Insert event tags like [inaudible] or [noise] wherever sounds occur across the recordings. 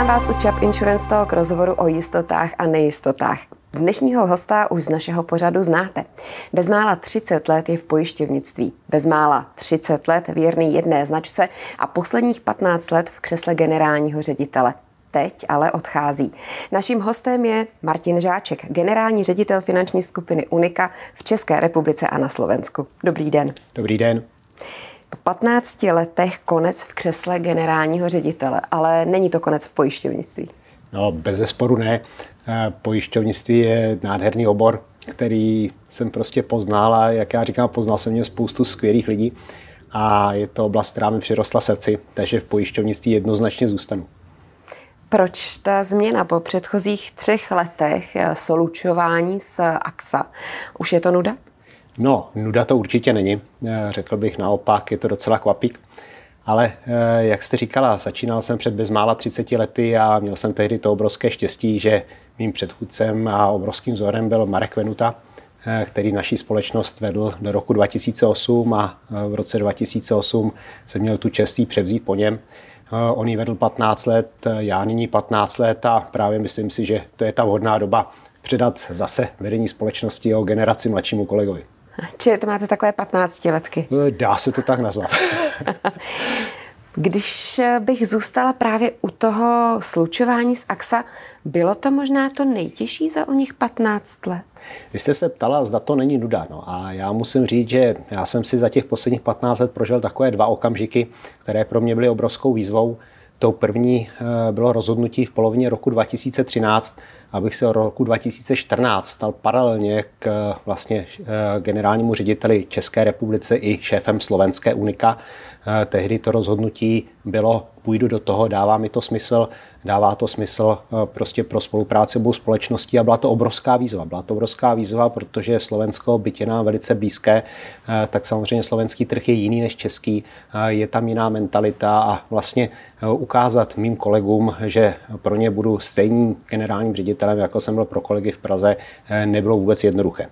Vítám vás u Chap Insurance Talk rozhovoru o jistotách a nejistotách. Dnešního hosta už z našeho pořadu znáte. Bezmála 30 let je v pojišťovnictví, bezmála 30 let věrný jedné značce a posledních 15 let v křesle generálního ředitele. Teď ale odchází. Naším hostem je Martin Žáček, generální ředitel finanční skupiny Unika v České republice a na Slovensku. Dobrý den. Dobrý den. Po 15 letech konec v křesle generálního ředitele, ale není to konec v pojišťovnictví. No, bez zesporu ne. Eh, pojišťovnictví je nádherný obor, který jsem prostě poznal a jak já říkám, poznal jsem mě spoustu skvělých lidí a je to oblast, která mi přirostla srdci, takže v pojišťovnictví jednoznačně zůstanu. Proč ta změna po předchozích třech letech eh, solučování s AXA? Už je to nuda? No, nuda to určitě není. Eh, řekl bych naopak, je to docela kvapík. Ale eh, jak jste říkala, začínal jsem před bezmála 30 lety a měl jsem tehdy to obrovské štěstí, že mým předchůdcem a obrovským vzorem byl Marek Venuta, eh, který naší společnost vedl do roku 2008 a v roce 2008 jsem měl tu čestí převzít po něm. On ji vedl 15 let, já nyní 15 let a právě myslím si, že to je ta vhodná doba předat zase vedení společnosti o generaci mladšímu kolegovi. Čili to máte takové 15 letky. Eh, dá se to tak nazvat. [laughs] Když bych zůstala právě u toho slučování s AXA, bylo to možná to nejtěžší za o nich 15 let? Vy jste se ptala, zda to není nuda. No. A já musím říct, že já jsem si za těch posledních 15 let prožil takové dva okamžiky, které pro mě byly obrovskou výzvou. Tou první eh, bylo rozhodnutí v polovině roku 2013, abych se o roku 2014 stal paralelně k eh, vlastně eh, generálnímu řediteli České republice i šéfem Slovenské Unika. Tehdy to rozhodnutí bylo, půjdu do toho, dává mi to smysl, dává to smysl prostě pro spolupráci obou společností a byla to obrovská výzva. Byla to obrovská výzva, protože Slovensko, je nám velice blízké, tak samozřejmě slovenský trh je jiný než český, je tam jiná mentalita a vlastně ukázat mým kolegům, že pro ně budu stejným generálním ředitelem, jako jsem byl pro kolegy v Praze, nebylo vůbec jednoduché.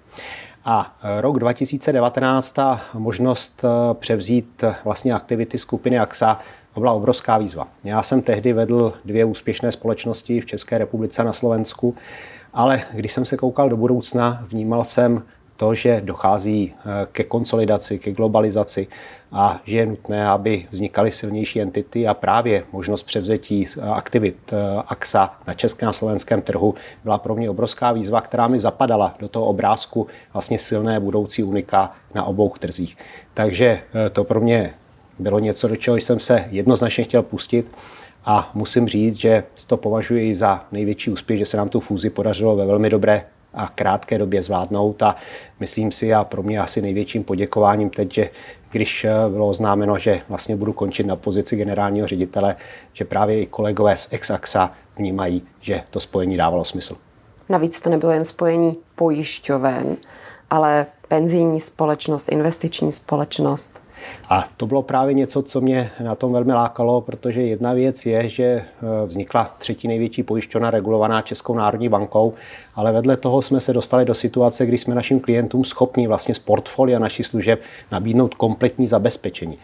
A rok 2019 ta možnost převzít vlastně aktivity skupiny AXA byla obrovská výzva. Já jsem tehdy vedl dvě úspěšné společnosti v České republice a na Slovensku, ale když jsem se koukal do budoucna, vnímal jsem to, že dochází eh, ke konsolidaci, ke globalizaci a že je nutné, aby vznikaly silnější entity a právě možnost převzetí eh, aktivit eh, AXA na českém a slovenském trhu byla pro mě obrovská výzva, která mi zapadala do toho obrázku vlastně silné budoucí unika na obou trzích. Takže to pro mě bylo něco, do čeho jsem se jednoznačně chtěl pustit a musím říct, že to považuji za největší úspěch, že se nám tu fúzi podařilo ve velmi dobré a krátké době zvládnout a myslím si a pro mě asi největším poděkováním teď, že když eh, bylo oznámeno, že vlastně budu končit na pozici generálního ředitele, že právě i kolegové z Exaxa vnímají, že to spojení dávalo smysl. Navíc to nebylo jen spojení pojišťoven, ale penzijní společnost, investiční společnost. A to bylo právě něco, co mě na tom velmi lákalo, protože jedna věc je, že eh, vznikla třetí největší pojišťovna regulovaná Českou národní bankou, ale vedle toho jsme se dostali do situace, kdy jsme našim klientům schopni vlastně z portfolia našich služeb nabídnout kompletní zabezpečení.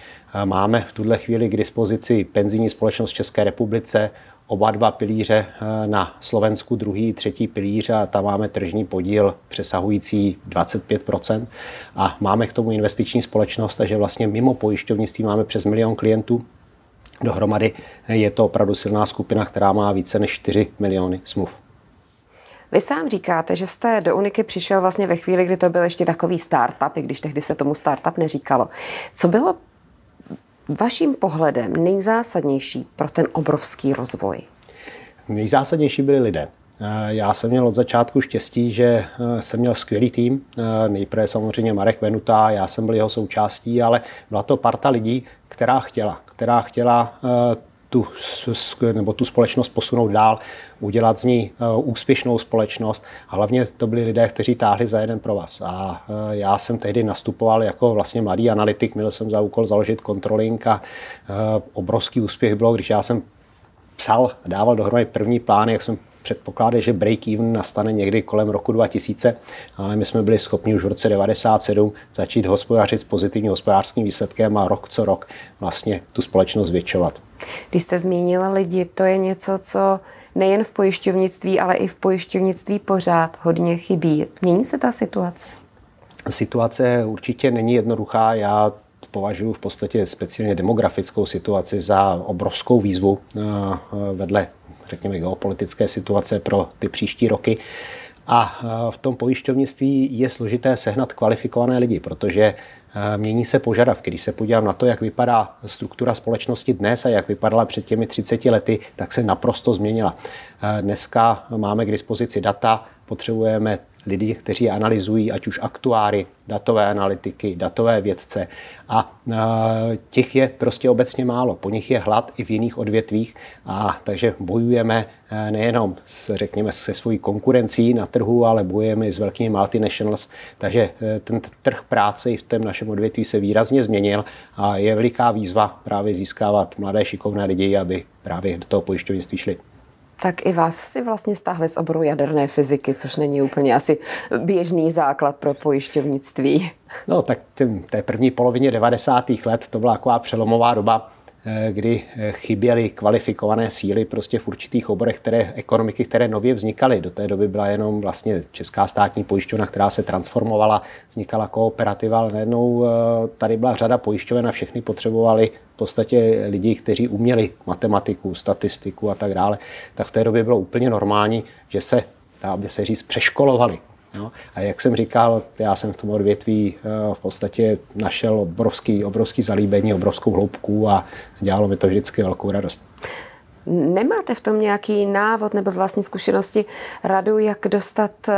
Máme v tuhle chvíli k dispozici penzijní společnost České republice, oba dva pilíře eh, na Slovensku, druhý, třetí pilíř a tam máme tržní podíl přesahující 25% a máme k tomu investiční společnost, takže vlastně mimo pojišťovnictví máme přes milion klientů. Dohromady je to opravdu silná skupina, která má více než 4 miliony smluv. Vy sám říkáte, že jste do Uniky přišel vlastně ve chvíli, kdy to byl ještě takový startup, i když tehdy se tomu startup neříkalo. Co bylo vaším pohledem nejzásadnější pro ten obrovský rozvoj? Nejzásadnější byli lidé. Eh, já jsem měl od začátku štěstí, že eh, jsem měl skvělý tým. Eh, nejprve samozřejmě Marek Venuta, já jsem byl jeho součástí, ale byla to parta lidí, která chtěla, která chtěla tu, nebo tu společnost posunout dál, udělat z ní úspěšnou společnost a hlavně to byli lidé, kteří táhli za jeden pro vás. A já jsem tehdy nastupoval jako vlastně mladý analytik, měl jsem za úkol založit controlling a obrovský úspěch bylo, když já jsem psal, dával dohromady první plán, jak jsem předpokládal, že break-even nastane někdy kolem roku 2000, ale my jsme byli schopni už v roce 97 začít hospodařit s pozitivním hospodářským výsledkem a rok co rok vlastně tu společnost zvětšovat. Když jste zmínila lidi, to je něco, co nejen v pojišťovnictví, ale i v pojišťovnictví pořád hodně chybí. Mění se ta situace? Situace určitě není jednoduchá. Já považuji v podstatě speciálně demografickou situaci za obrovskou výzvu eh, vedle, řekněme, geopolitické situace pro ty příští roky. A eh, v tom pojišťovnictví je složité sehnat kvalifikované lidi, protože Eh, mění se požadavky. Když se podívám na to, jak vypadá struktura společnosti dnes a jak vypadala před těmi 30 lety, tak se naprosto změnila. Eh, dneska máme k dispozici data, potřebujeme lidi, kteří analyzují ať už aktuáry, datové analytiky, datové vědce. A těch je prostě obecně málo. Po nich je hlad i v jiných odvětvích. A takže bojujeme e, nejenom s, řekněme se svojí konkurencí na trhu, ale bojujeme i s velkými multinationals, takže e, ten trh práce i v tom našem odvětví se výrazně změnil a je veliká výzva právě získávat mladé šikovné lidi, aby právě do toho pojišťovnictví šli tak i vás si vlastně stáhli z oboru jaderné fyziky, což není úplně asi běžný základ pro pojišťovnictví. No tak té první polovině 90. let to byla taková přelomová doba kdy eh, chyběly kvalifikované síly prostě v určitých oborech které, ekonomiky, které nově vznikaly. Do té doby byla jenom vlastně Česká státní pojišťovna, která se transformovala, vznikala kooperativa, ale najednou eh, tady byla řada pojišťoven a všechny potřebovali v podstatě lidi, kteří uměli matematiku, statistiku a tak dále. Tak v té době bylo úplně normální, že se, dá by se říct, přeškolovali No, a jak jsem říkal, já jsem v tom odvětví eh, v podstatě našel obrovský, obrovský zalíbení, obrovskou hloubku a dělalo mi to vždycky velkou radost. Nemáte v tom nějaký návod nebo z vlastní zkušenosti radu, jak dostat eh,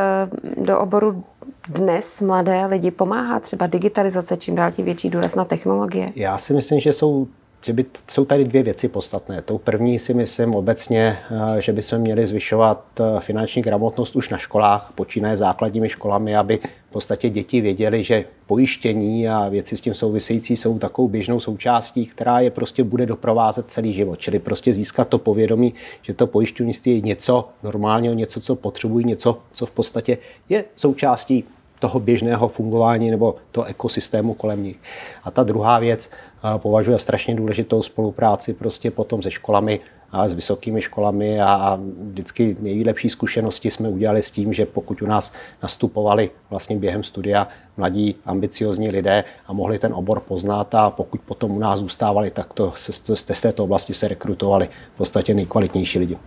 do oboru dnes mladé lidi? Pomáhá třeba digitalizace, čím dál tím větší důraz na technologie? Já si myslím, že jsou že by, jsou tady dvě věci podstatné. Tou první si myslím obecně, eh, že bychom měli zvyšovat eh, finanční gramotnost už na školách, počínaje základními školami, aby v podstatě děti věděly, že pojištění a věci s tím související jsou takovou běžnou součástí, která je prostě bude doprovázet celý život. Čili prostě získat to povědomí, že to pojišťovnictví je něco normálního, něco, co potřebují, něco, co v podstatě je součástí toho běžného fungování nebo toho ekosystému kolem nich. A ta druhá věc považuje strašně důležitou spolupráci prostě potom se školami a s vysokými školami a vždycky nejlepší zkušenosti jsme udělali s tím, že pokud u nás nastupovali vlastně během studia mladí ambiciozní lidé a mohli ten obor poznat a pokud potom u nás zůstávali, tak to z této oblasti se rekrutovali v podstatě nejkvalitnější lidi.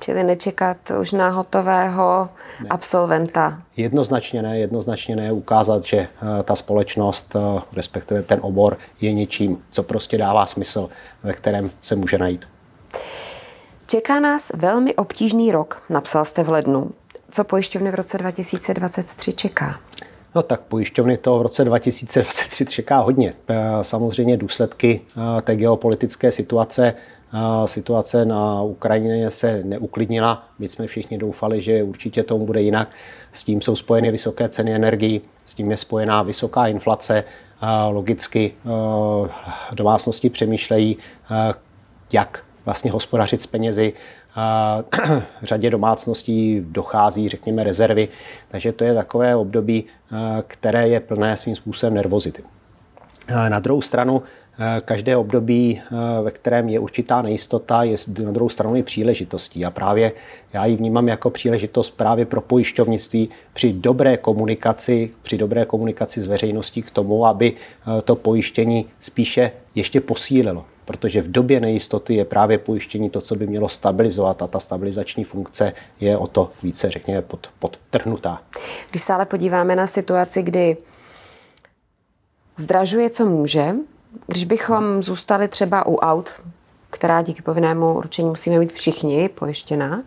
Čili nečekat už na hotového ne. absolventa. Jednoznačně ne, jednoznačně ne ukázat, že eh, ta společnost, eh, respektive ten obor je něčím, co prostě dává smysl, ve kterém se může najít. Čeká nás velmi obtížný rok, napsal jste v lednu. Co pojišťovny v roce 2023 čeká? No tak pojišťovny to v roce 2023 čeká hodně. Eh, samozřejmě důsledky té geopolitické situace Situace na Ukrajině se neuklidnila. My jsme všichni doufali, že určitě tomu bude jinak. S tím jsou spojeny vysoké ceny energií, s tím je spojená vysoká inflace. Logicky domácnosti přemýšlejí, jak vlastně hospodařit s penězi. [clears throat] Řadě domácností dochází, řekněme, rezervy. Takže to je takové období, které je plné svým způsobem nervozity. Na druhou stranu Eh, každé období, eh, ve kterém je určitá nejistota, je na druhou stranu i příležitostí. A právě já ji vnímám jako příležitost právě pro pojišťovnictví při dobré komunikaci, při dobré komunikaci s veřejností k tomu, aby eh, to pojištění spíše ještě posílilo. Protože v době nejistoty je právě pojištění to, co by mělo stabilizovat a ta stabilizační funkce je o to více, řekněme, pod, podtrhnutá. Když se ale podíváme na situaci, kdy zdražuje, co může, když bychom zůstali třeba u aut, která díky povinnému určení musíme mít všichni pojištěná,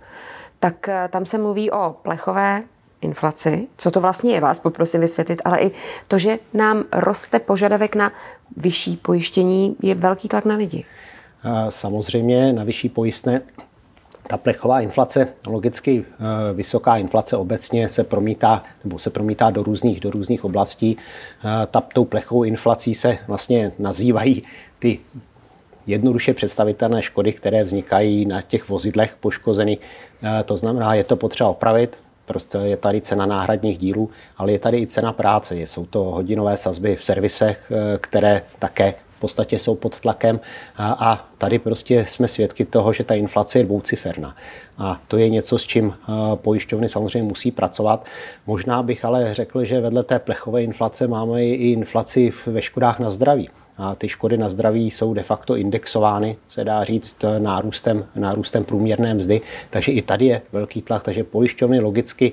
tak eh, tam se mluví o plechové inflaci. Co to vlastně je, vás poprosím vysvětlit, ale i to, že nám roste požadavek na vyšší pojištění, je velký tlak na lidi. Samozřejmě na vyšší pojistné ta plechová inflace, logicky eh, vysoká inflace obecně se promítá, nebo se promítá do různých, do různých oblastí. Eh, ta, tou plechovou inflací se vlastně nazývají ty jednoduše představitelné škody, které vznikají na těch vozidlech poškozených. Eh, to znamená, je to potřeba opravit, prostě je tady cena náhradních dílů, ale je tady i cena práce. Jsou to hodinové sazby v servisech, které také v podstatě jsou pod tlakem a tady prostě jsme svědky toho, že ta inflace je dvouciferná. A to je něco, s čím pojišťovny samozřejmě musí pracovat. Možná bych ale řekl, že vedle té plechové inflace máme i inflaci ve škodách na zdraví a ty škody na zdraví jsou de facto indexovány, se dá říct, nárůstem, nárůstem průměrné mzdy. Takže i tady je velký tlak, takže pojišťovny logicky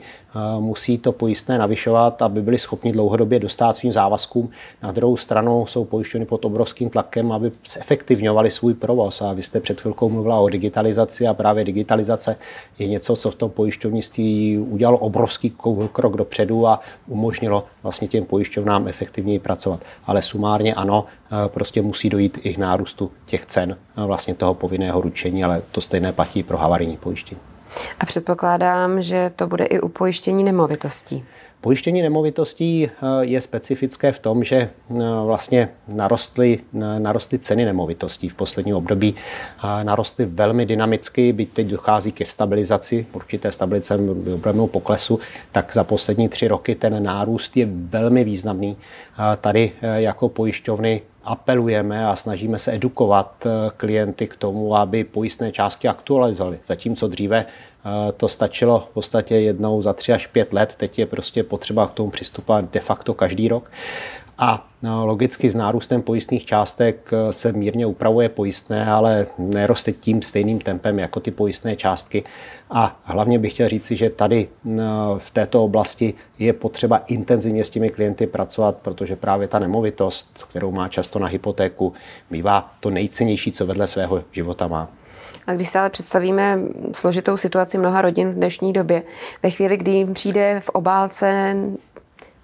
musí to pojistné navyšovat, aby byly schopni dlouhodobě dostat svým závazkům. Na druhou stranu jsou pojišťovny pod obrovským tlakem, aby zefektivňovali svůj provoz. A vy jste před chvilkou mluvila o digitalizaci a právě digitalizace je něco, co v tom pojišťovnictví udělalo obrovský krok dopředu a umožnilo vlastně těm pojišťovnám efektivněji pracovat. Ale sumárně ano, prostě musí dojít i k nárůstu těch cen vlastně toho povinného ručení, ale to stejné platí pro havarijní pojištění. A předpokládám, že to bude i u pojištění nemovitostí. Pojištění nemovitostí eh, je specifické v tom, že eh, vlastně narostly, eh, narostly ceny nemovitostí v posledním období. Narostly velmi dynamicky, byť teď dochází ke stabilizaci, určité stabilizace obrovnou poklesu, tak za poslední tři roky ten nárůst je velmi významný. Tady jako pojišťovny apelujeme a snažíme se edukovat klienty k tomu, aby pojistné částky aktualizovali. Zatímco dříve to stačilo v podstatě jednou za tři až pět let, teď je prostě potřeba k tomu přistupovat de facto každý rok. A no, logicky s nárůstem pojistných částek eh, se mírně upravuje pojistné, ale neroste tím stejným tempem jako ty pojistné částky. A hlavně bych chtěl říci, že tady no, v této oblasti je potřeba intenzivně s těmi klienty pracovat, protože právě ta nemovitost, kterou má často na hypotéku, bývá to nejcennější, co vedle svého života má. A když se ale představíme složitou situaci mnoha rodin v dnešní době, ve chvíli, kdy jim přijde v obálce,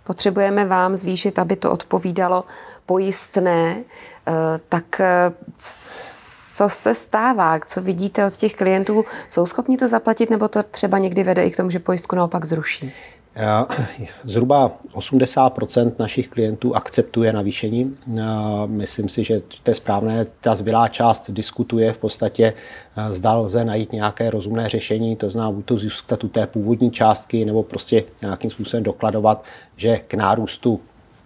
potřebujeme vám zvýšit, aby to odpovídalo pojistné, eh, tak eh, co se stává, co vidíte od těch klientů, jsou schopni to zaplatit, nebo to třeba někdy vede i k tomu, že pojistku naopak zruší? Zhruba 80% našich klientů akceptuje navýšení. Myslím si, že to je správné. Ta zbylá část diskutuje v podstatě, zda lze najít nějaké rozumné řešení, to znamená buď to zůstat u té původní částky, nebo prostě nějakým způsobem dokladovat, že k nárůstu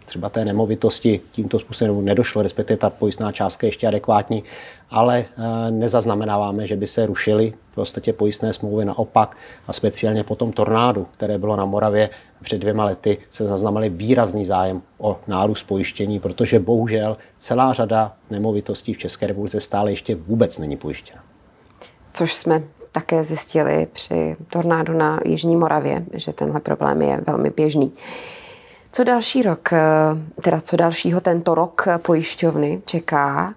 třeba té nemovitosti tímto způsobem nedošlo, respektive ta pojistná částka je ještě adekvátní, ale eh, nezaznamenáváme, že by se rušily v podstatě pojistné smlouvy naopak a speciálně po tom tornádu, které bylo na Moravě před dvěma lety, se zaznamenali výrazný zájem o nárůst pojištění, protože bohužel celá řada nemovitostí v České republice stále ještě vůbec není pojištěna. Což jsme také zjistili při tornádu na Jižní Moravě, že tenhle problém je velmi běžný. Co další rok, eh, teda co dalšího tento rok pojišťovny čeká?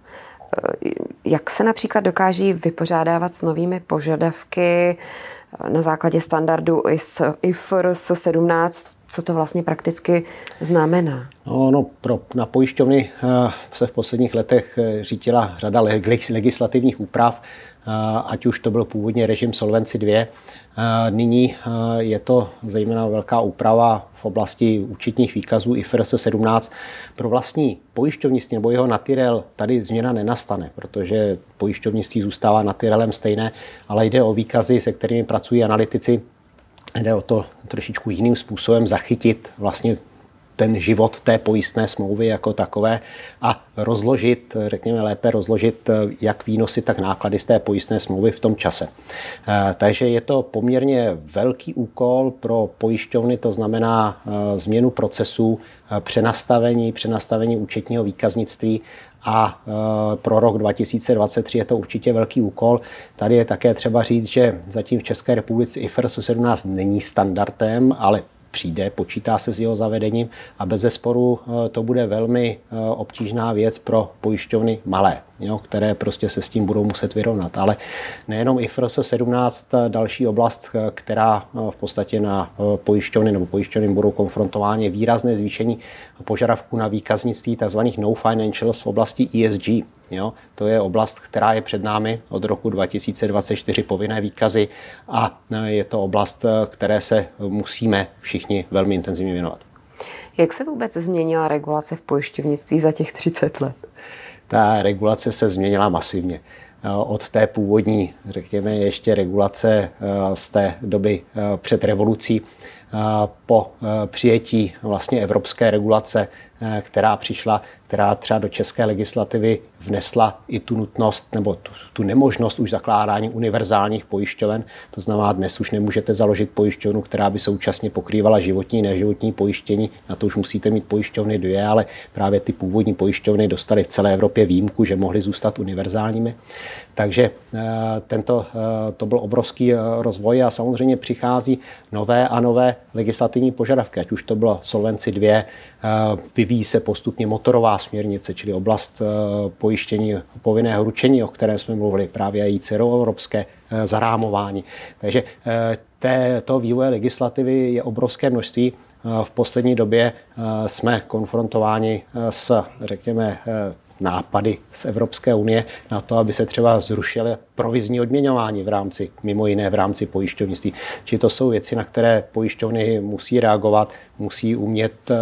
Eh, jak se například dokáží vypořádávat s novými požadavky eh, na základě standardu IFRS 17? Co to vlastně prakticky znamená? No, no pro, na pojišťovny se v posledních letech řítila řada legislativních úprav, ať už to byl původně režim Solvency 2, Nyní je to zejména velká úprava v oblasti účetních výkazů IFRS 17. Pro vlastní pojišťovnictví nebo jeho natyrel tady změna nenastane, protože pojišťovnictví zůstává natyrelem stejné, ale jde o výkazy, se kterými pracují analytici jde o to trošičku jiným způsobem zachytit vlastně ten život té pojistné smlouvy jako takové a rozložit, řekněme lépe rozložit jak výnosy, tak náklady z té pojistné smlouvy v tom čase. Eh, takže je to poměrně velký úkol pro pojišťovny, to znamená eh, změnu procesů, eh, přenastavení, přenastavení účetního výkaznictví a pro rok 2023 je to určitě velký úkol. Tady je také třeba říct, že zatím v České republice IFRS 17 není standardem, ale přijde, počítá se s jeho zavedením a bez zesporu eh, to bude velmi eh, obtížná věc pro pojišťovny malé, jo, které prostě se s tím budou muset vyrovnat. Ale nejenom IFRS 17, další oblast, eh, která v podstatě na pojišťovny nebo pojišťovny budou konfrontovány, výrazné zvýšení požadavků na výkaznictví tzv. no financials v oblasti ESG. Jo? To je oblast, která je před námi od roku 2024 povinné výkazy a e, je to oblast, e, které se musíme všichni velmi intenzivně věnovat. Jak se vůbec změnila regulace v pojišťovnictví za těch 30 let? Ta regulace se změnila masivně. E, od té původní, řekněme, ještě regulace z té doby před revolucí po přijetí vlastně evropské regulace která přišla, která třeba do české legislativy vnesla i tu nutnost nebo tu, tu nemožnost už zakládání univerzálních pojišťoven. To znamená, dnes už nemůžete založit pojišťovnu, která by současně pokrývala životní i neživotní pojištění. Na to už musíte mít pojišťovny dvě, ale právě ty původní pojišťovny dostaly v celé Evropě výjimku, že mohly zůstat univerzálními. Takže eh, tento, eh, to byl obrovský eh, rozvoj a samozřejmě přichází nové a nové legislativní požadavky, ať už to bylo Solvency 2, vyvíjí se postupně motorová směrnice, čili oblast pojištění povinného ručení, o kterém jsme mluvili, právě i celoevropské zarámování. Takže té, toho vývoje legislativy je obrovské množství. V poslední době jsme konfrontováni s, řekněme, nápady z Evropské unie na to, aby se třeba zrušily provizní odměňování v rámci, mimo jiné v rámci pojišťovnictví. Či to jsou věci, na které pojišťovny musí reagovat, musí umět uh,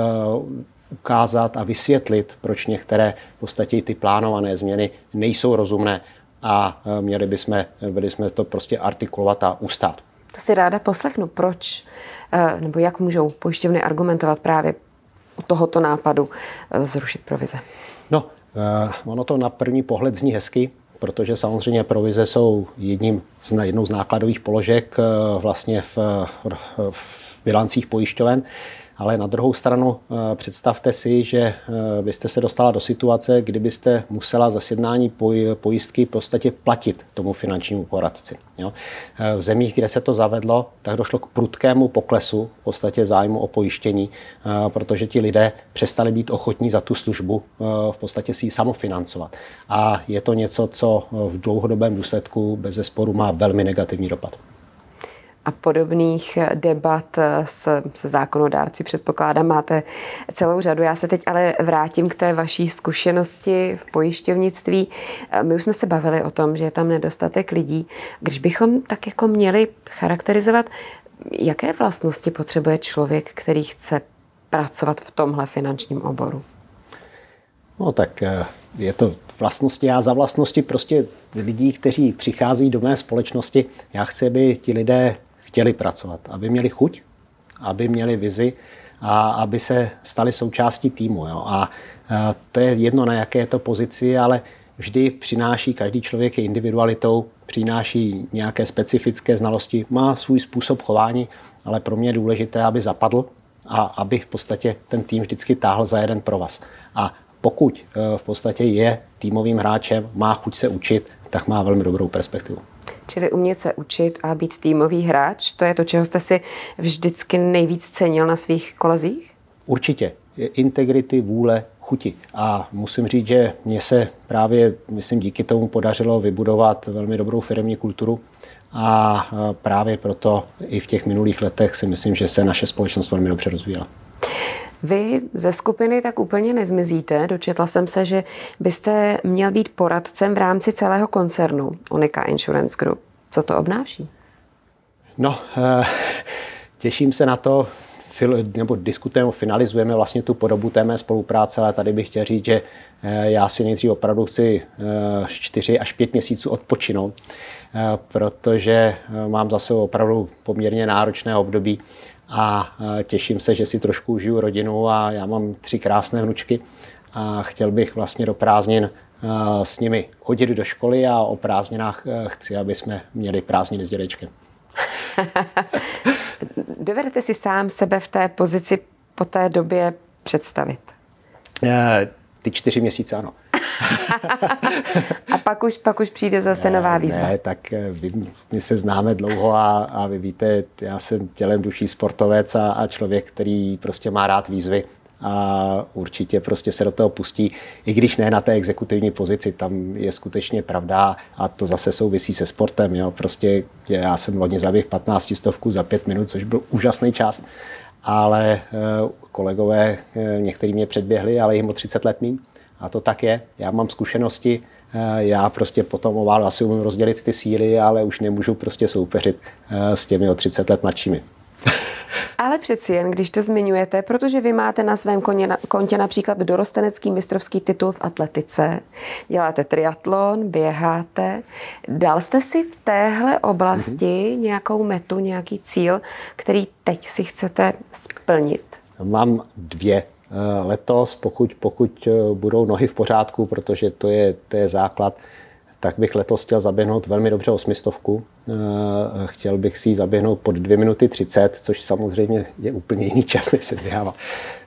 ukázat a vysvětlit, proč některé v podstatě ty plánované změny nejsou rozumné a uh, měli bychom, byli jsme to prostě artikulovat a ustát. To si ráda poslechnu, proč uh, nebo jak můžou pojišťovny argumentovat právě u tohoto nápadu zrušit provize. No, Eh, ono to na první pohled zní hezky, protože samozřejmě provize jsou jedním z, jednou z nákladových položek eh, vlastně v, v bilancích pojišťoven. Ale na druhou stranu eh, představte si, že eh, byste se dostala do situace, kdybyste musela za sjednání pojistky v podstatě platit tomu finančnímu poradci. Jo. Eh, v zemích, kde se to zavedlo, tak došlo k prudkému poklesu v podstatě zájmu o pojištění, protože ti lidé přestali být ochotní za tu službu v podstatě si ji samofinancovat. A je to něco, co v dlouhodobém důsledku bez zesporu má velmi negativní dopad a podobných debat s, se zákonodárci předpokládám máte celou řadu. Já se teď ale vrátím k té vaší zkušenosti v pojišťovnictví. My už jsme se bavili o tom, že je tam nedostatek lidí. Když bychom tak jako měli charakterizovat, jaké vlastnosti potřebuje člověk, který chce pracovat v tomhle finančním oboru? No tak eh, je to vlastnosti, já za vlastnosti prostě lidí, kteří přichází do mé společnosti, já chci, aby ti lidé chtěli pracovat, aby měli chuť, aby měli vizi a aby se stali součástí týmu. Jo. A to je jedno, na jaké je to pozici, ale vždy přináší, každý člověk je individualitou, přináší nějaké specifické znalosti, má svůj způsob chování, ale pro mě je důležité, aby zapadl a aby v podstatě ten tým vždycky táhl za jeden pro vás. A pokud e, v podstatě je týmovým hráčem, má chuť se učit, tak má velmi dobrou perspektivu. Čili umět se učit a být týmový hráč, to je to, čeho jste si vždycky nejvíc cenil na svých kolezích? Určitě. Integrity, vůle, chuti. A musím říct, že mně se právě, myslím, díky tomu podařilo vybudovat velmi dobrou firmní kulturu. A právě proto i v těch minulých letech si myslím, že se naše společnost velmi dobře rozvíjela. Vy ze skupiny tak úplně nezmizíte. Dočetla jsem se, že byste měl být poradcem v rámci celého koncernu Unica Insurance Group. Co to obnáší? No, eh, těším se na to, nebo diskutujeme, finalizujeme vlastně tu podobu té mé spolupráce, ale tady bych chtěl říct, že eh, já si nejdřív opravdu chci 4 eh, až 5 měsíců odpočinout, protože mám zase opravdu poměrně náročné období a těším se, že si trošku užiju rodinu a já mám tři krásné vnučky a chtěl bych vlastně do prázdnin s nimi chodit do školy a o prázdninách chci, aby jsme měli prázdniny s dědečkem. [laughs] Dovedete si sám sebe v té pozici po té době představit? E, ty čtyři měsíce ano. [laughs] a pak už, pak už přijde zase ne, nová výzva. Ne, tak eh, vy, my se známe dlouho a, a vy víte, já jsem tělem duší sportovec a, a člověk, který prostě má rád výzvy a určitě prostě se do toho pustí, i když ne na té exekutivní pozici, tam je skutečně pravda a to zase souvisí se sportem. Jo. Prostě já jsem loni zaběh 15 stovku za pět minut, což byl úžasný čas, ale eh, kolegové, eh, někteří mě předběhli, ale jim o 30 let méně. A to tak je. Já mám zkušenosti, eh, já prostě potom oválu asi umím rozdělit ty síly, ale už nemůžu prostě soupeřit s těmi o 30 let mladšími. [laughs] Ale přeci jen, když to zmiňujete, protože vy máte na svém koně, kontě například dorostenecký mistrovský titul v atletice, děláte triatlon, běháte. Dal jste si v téhle oblasti mm-hmm. nějakou metu, nějaký cíl, který teď si chcete splnit? Mám dvě letos, pokud, pokud budou nohy v pořádku, protože to je, to je základ, tak bych letos chtěl zaběhnout velmi dobře osmistovku. Chtěl bych si ji zaběhnout pod 2 minuty 30, což samozřejmě je úplně jiný čas, než jsem běhával,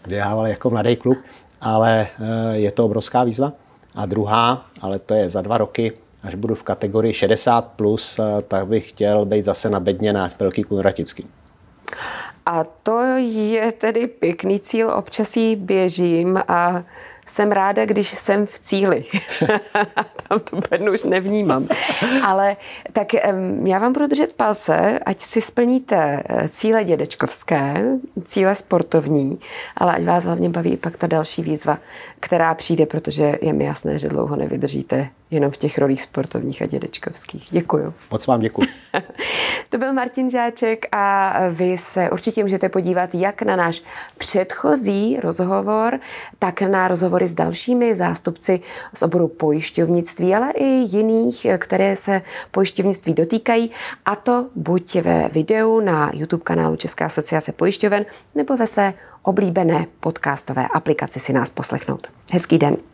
běhával jako mladý kluk, ale je to obrovská výzva. A druhá, ale to je za dva roky, až budu v kategorii 60+, plus, tak bych chtěl být zase na bedně na Velký Kunratický. A to je tedy pěkný cíl, občas jí běžím a jsem ráda, když jsem v cíli. [laughs] Tam tu bednu už nevnímám. Ale tak já vám budu držet palce, ať si splníte eh, cíle dědečkovské, cíle sportovní, ale ať vás hlavně baví pak ta další výzva, která přijde, protože je mi jasné, že dlouho nevydržíte jenom v těch rolích sportovních a dědečkovských. Děkuju. Moc vám děkuji. [laughs] to byl Martin Žáček a vy se určitě můžete podívat jak na náš předchozí rozhovor, tak na rozhovory s dalšími zástupci z oboru pojišťovnictví, ale i jiných, které se pojišťovnictví dotýkají, a to buď ve videu na YouTube kanálu České asociace pojišťoven nebo ve své oblíbené podcastové aplikaci si nás poslechnout. Hezký den.